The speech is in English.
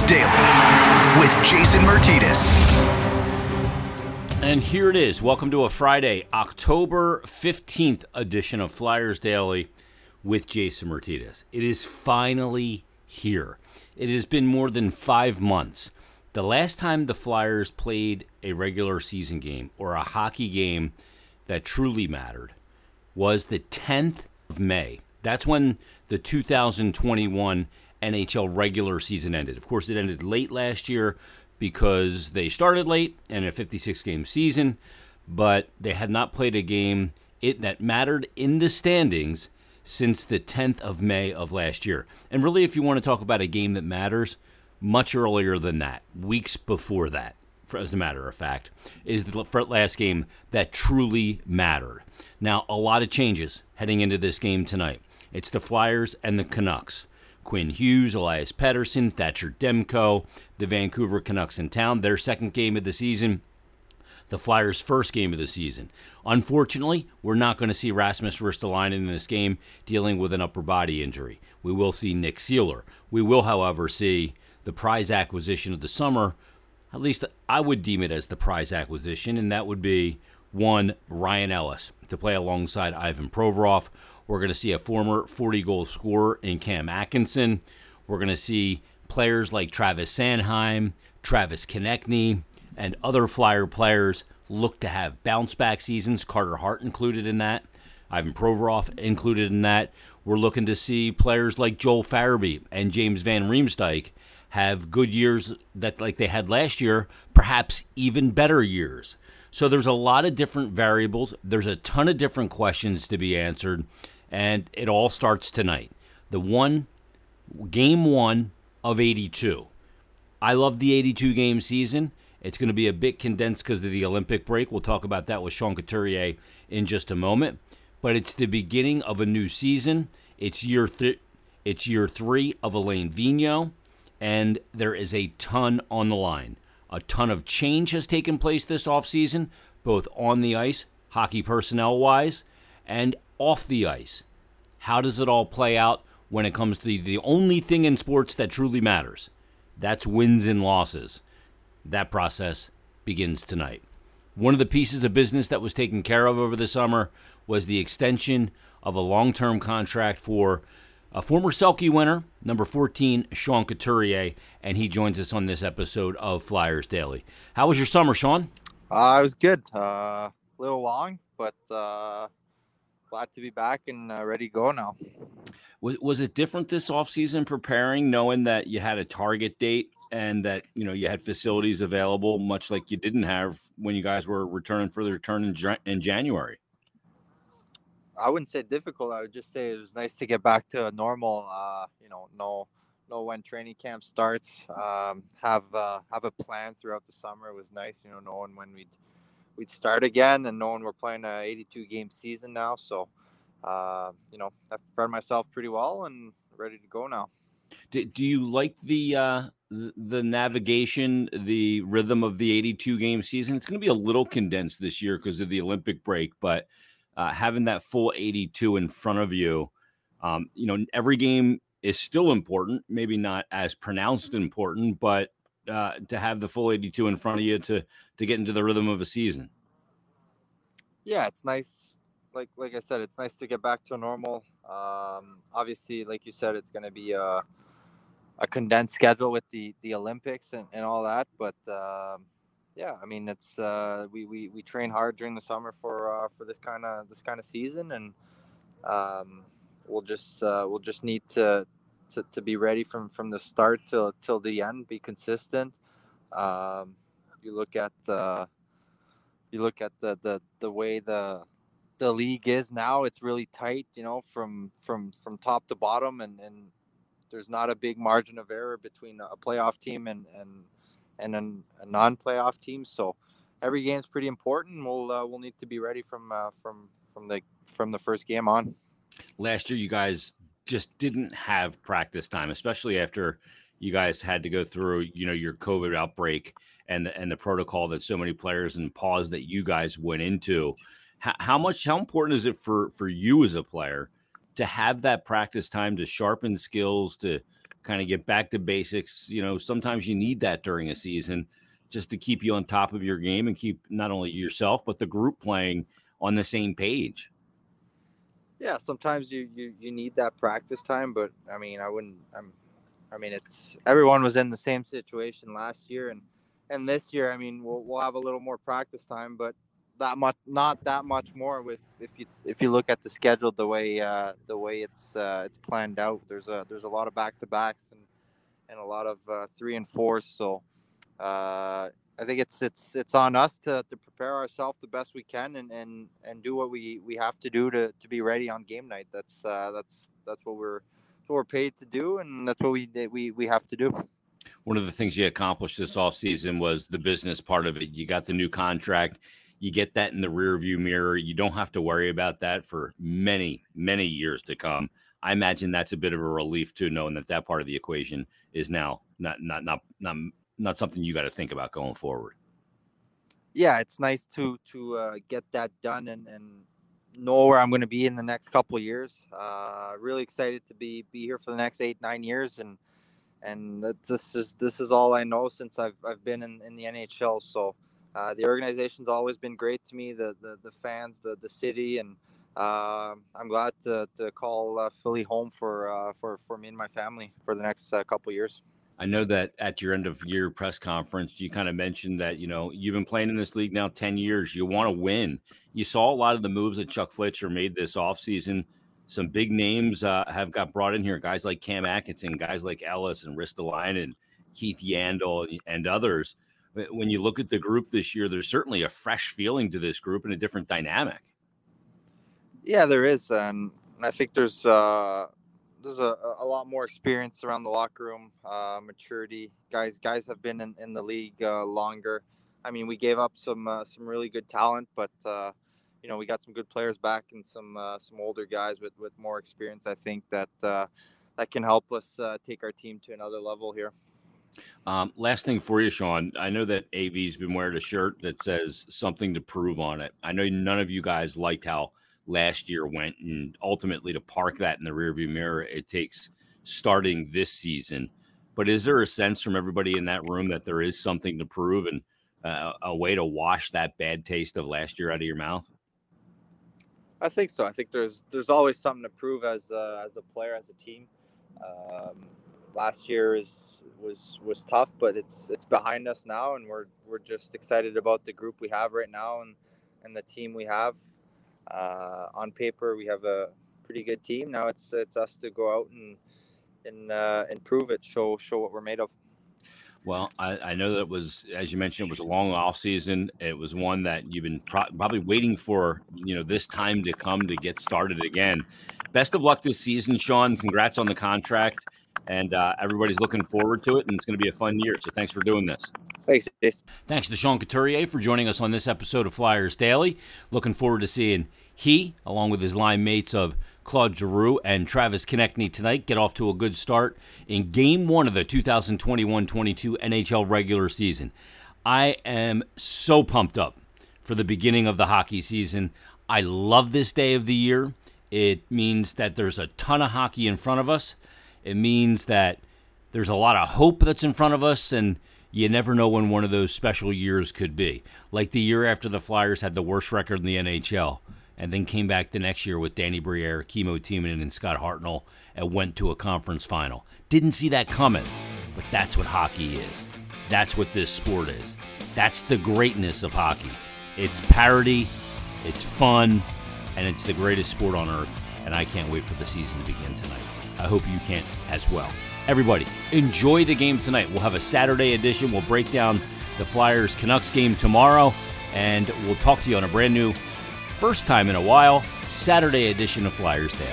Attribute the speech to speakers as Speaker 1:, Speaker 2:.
Speaker 1: Daily with Jason Myrtetus.
Speaker 2: And here it is. Welcome to a Friday, October 15th edition of Flyers Daily with Jason Myrtetus. It is finally here. It has been more than five months. The last time the Flyers played a regular season game or a hockey game that truly mattered was the 10th of May. That's when the 2021 NHL regular season ended. Of course, it ended late last year because they started late and a 56 game season, but they had not played a game it, that mattered in the standings since the 10th of May of last year. And really, if you want to talk about a game that matters, much earlier than that, weeks before that, as a matter of fact, is the last game that truly mattered. Now, a lot of changes heading into this game tonight. It's the Flyers and the Canucks. Quinn Hughes, Elias Pettersson, Thatcher Demko, the Vancouver Canucks in town, their second game of the season, the Flyers' first game of the season. Unfortunately, we're not going to see Rasmus Ristolainen in this game dealing with an upper body injury. We will see Nick Seeler. We will, however, see the prize acquisition of the summer. At least I would deem it as the prize acquisition, and that would be one Ryan Ellis to play alongside Ivan Provorov. We're going to see a former 40 goal scorer in Cam Atkinson. We're going to see players like Travis Sanheim, Travis Konecny, and other Flyer players look to have bounce back seasons. Carter Hart included in that. Ivan Provorov included in that. We're looking to see players like Joel Farabee and James Van Riemsdyk have good years that like they had last year, perhaps even better years. So there's a lot of different variables. There's a ton of different questions to be answered, and it all starts tonight. The one game one of 82. I love the 82 game season. It's going to be a bit condensed because of the Olympic break. We'll talk about that with Sean Couturier in just a moment. But it's the beginning of a new season. It's year th- it's year three of Alain Vigneault, and there is a ton on the line. A ton of change has taken place this offseason, both on the ice, hockey personnel wise, and off the ice. How does it all play out when it comes to the, the only thing in sports that truly matters? That's wins and losses. That process begins tonight. One of the pieces of business that was taken care of over the summer was the extension of a long term contract for a former Selke winner, number 14, Sean Couturier, and he joins us on this episode of Flyers Daily. How was your summer, Sean?
Speaker 3: Uh, it was good. Uh, a little long, but uh, glad to be back and uh, ready to go now.
Speaker 2: Was, was it different this offseason preparing, knowing that you had a target date and that you know you had facilities available, much like you didn't have when you guys were returning for the return in, in January?
Speaker 3: I wouldn't say difficult. I would just say it was nice to get back to normal. Uh, you know, know know when training camp starts. Um, have uh, have a plan throughout the summer. It was nice, you know, knowing when we'd we'd start again and knowing we're playing a 82 game season now. So, uh, you know, I've prepared myself pretty well and ready to go now.
Speaker 2: Do, do you like the uh, the navigation, the rhythm of the 82 game season? It's going to be a little condensed this year because of the Olympic break, but uh, having that full 82 in front of you, um, you know, every game is still important. Maybe not as pronounced important, but uh, to have the full 82 in front of you to to get into the rhythm of a season.
Speaker 3: Yeah, it's nice. Like like I said, it's nice to get back to normal. Um, obviously, like you said, it's going to be a, a condensed schedule with the the Olympics and, and all that, but. Um, yeah, I mean it's uh, we, we we train hard during the summer for uh, for this kind of this kind of season, and um, we'll just uh, we'll just need to, to to be ready from from the start till till the end, be consistent. Um, you look at uh, you look at the, the the way the the league is now; it's really tight. You know, from from from top to bottom, and and there's not a big margin of error between a playoff team and and and then a non-playoff team. So every game is pretty important. We'll uh, we'll need to be ready from uh, from from the from the first game on.
Speaker 2: Last year, you guys just didn't have practice time, especially after you guys had to go through you know your COVID outbreak and and the protocol that so many players and pause that you guys went into. How, how much how important is it for for you as a player to have that practice time to sharpen skills to kind of get back to basics. You know, sometimes you need that during a season just to keep you on top of your game and keep not only yourself but the group playing on the same page.
Speaker 3: Yeah, sometimes you you, you need that practice time, but I mean, I wouldn't. I'm. I mean, it's everyone was in the same situation last year, and and this year, I mean, we'll we'll have a little more practice time, but that much, not that much more. With if you if you look at the schedule, the way uh, the way it's uh, it's planned out, there's a there's a lot of back to backs and and a lot of uh, three and fours. So uh, I think it's it's it's on us to, to prepare ourselves the best we can and, and and do what we, we have to do to, to be ready on game night. That's uh, that's that's what we're what we're paid to do, and that's what we we we have to do.
Speaker 2: One of the things you accomplished this offseason was the business part of it. You got the new contract. You get that in the rearview mirror. You don't have to worry about that for many, many years to come. I imagine that's a bit of a relief too, knowing that that part of the equation is now not not not not not something you got to think about going forward.
Speaker 3: Yeah, it's nice to to uh, get that done and and know where I'm going to be in the next couple of years. Uh, really excited to be be here for the next eight nine years and and that this is this is all I know since I've I've been in, in the NHL. So uh, the organization's always been great to me. The the, the fans, the the city, and uh, I'm glad to, to call uh, Philly home for uh, for for me and my family for the next uh, couple years.
Speaker 2: I know that at your end of year press conference, you kind of mentioned that, you know, you've been playing in this league now 10 years. You want to win. You saw a lot of the moves that Chuck Fletcher made this offseason. Some big names uh, have got brought in here. Guys like Cam Atkinson, guys like Ellis and Ristolainen and Keith Yandle and others. When you look at the group this year, there's certainly a fresh feeling to this group and a different dynamic.
Speaker 3: Yeah, there is. And I think there's, uh, there's a, a lot more experience around the locker room, uh, maturity. Guys, guys have been in, in the league uh, longer. I mean, we gave up some uh, some really good talent, but uh, you know we got some good players back and some uh, some older guys with, with more experience. I think that uh, that can help us take our team to another level here.
Speaker 2: Um, last thing for you, Sean. I know that AV's been wearing a shirt that says something to prove on it. I know none of you guys liked how last year went, and ultimately to park that in the rearview mirror, it takes starting this season. But is there a sense from everybody in that room that there is something to prove and uh, a way to wash that bad taste of last year out of your mouth?
Speaker 3: I think so. I think there's there's always something to prove as a, as a player, as a team. Um, last year is was was tough, but it's it's behind us now, and we're we're just excited about the group we have right now and and the team we have uh, on paper we have a pretty good team. Now it's it's us to go out and and uh, it, show show what we're made of.
Speaker 2: Well, I, I, know that it was, as you mentioned, it was a long off season. It was one that you've been pro- probably waiting for, you know, this time to come to get started again. Best of luck this season, Sean. Congrats on the contract, and uh, everybody's looking forward to it, and it's going to be a fun year. So thanks for doing this.
Speaker 3: Thanks, Jason.
Speaker 2: Thanks to Sean Couturier for joining us on this episode of Flyers Daily. Looking forward to seeing he, along with his line mates of Claude Giroux and Travis Konecny tonight, get off to a good start in Game 1 of the 2021-22 NHL regular season. I am so pumped up for the beginning of the hockey season. I love this day of the year. It means that there's a ton of hockey in front of us. It means that there's a lot of hope that's in front of us and – you never know when one of those special years could be. Like the year after the Flyers had the worst record in the NHL and then came back the next year with Danny Briere, Kimmo Timonen, and Scott Hartnell and went to a conference final. Didn't see that coming, but that's what hockey is. That's what this sport is. That's the greatness of hockey. It's parody, it's fun, and it's the greatest sport on earth. And I can't wait for the season to begin tonight. I hope you can as well. Everybody, enjoy the game tonight. We'll have a Saturday edition. We'll break down the Flyers Canucks game tomorrow, and we'll talk to you on a brand new, first time in a while, Saturday edition of Flyers Daily.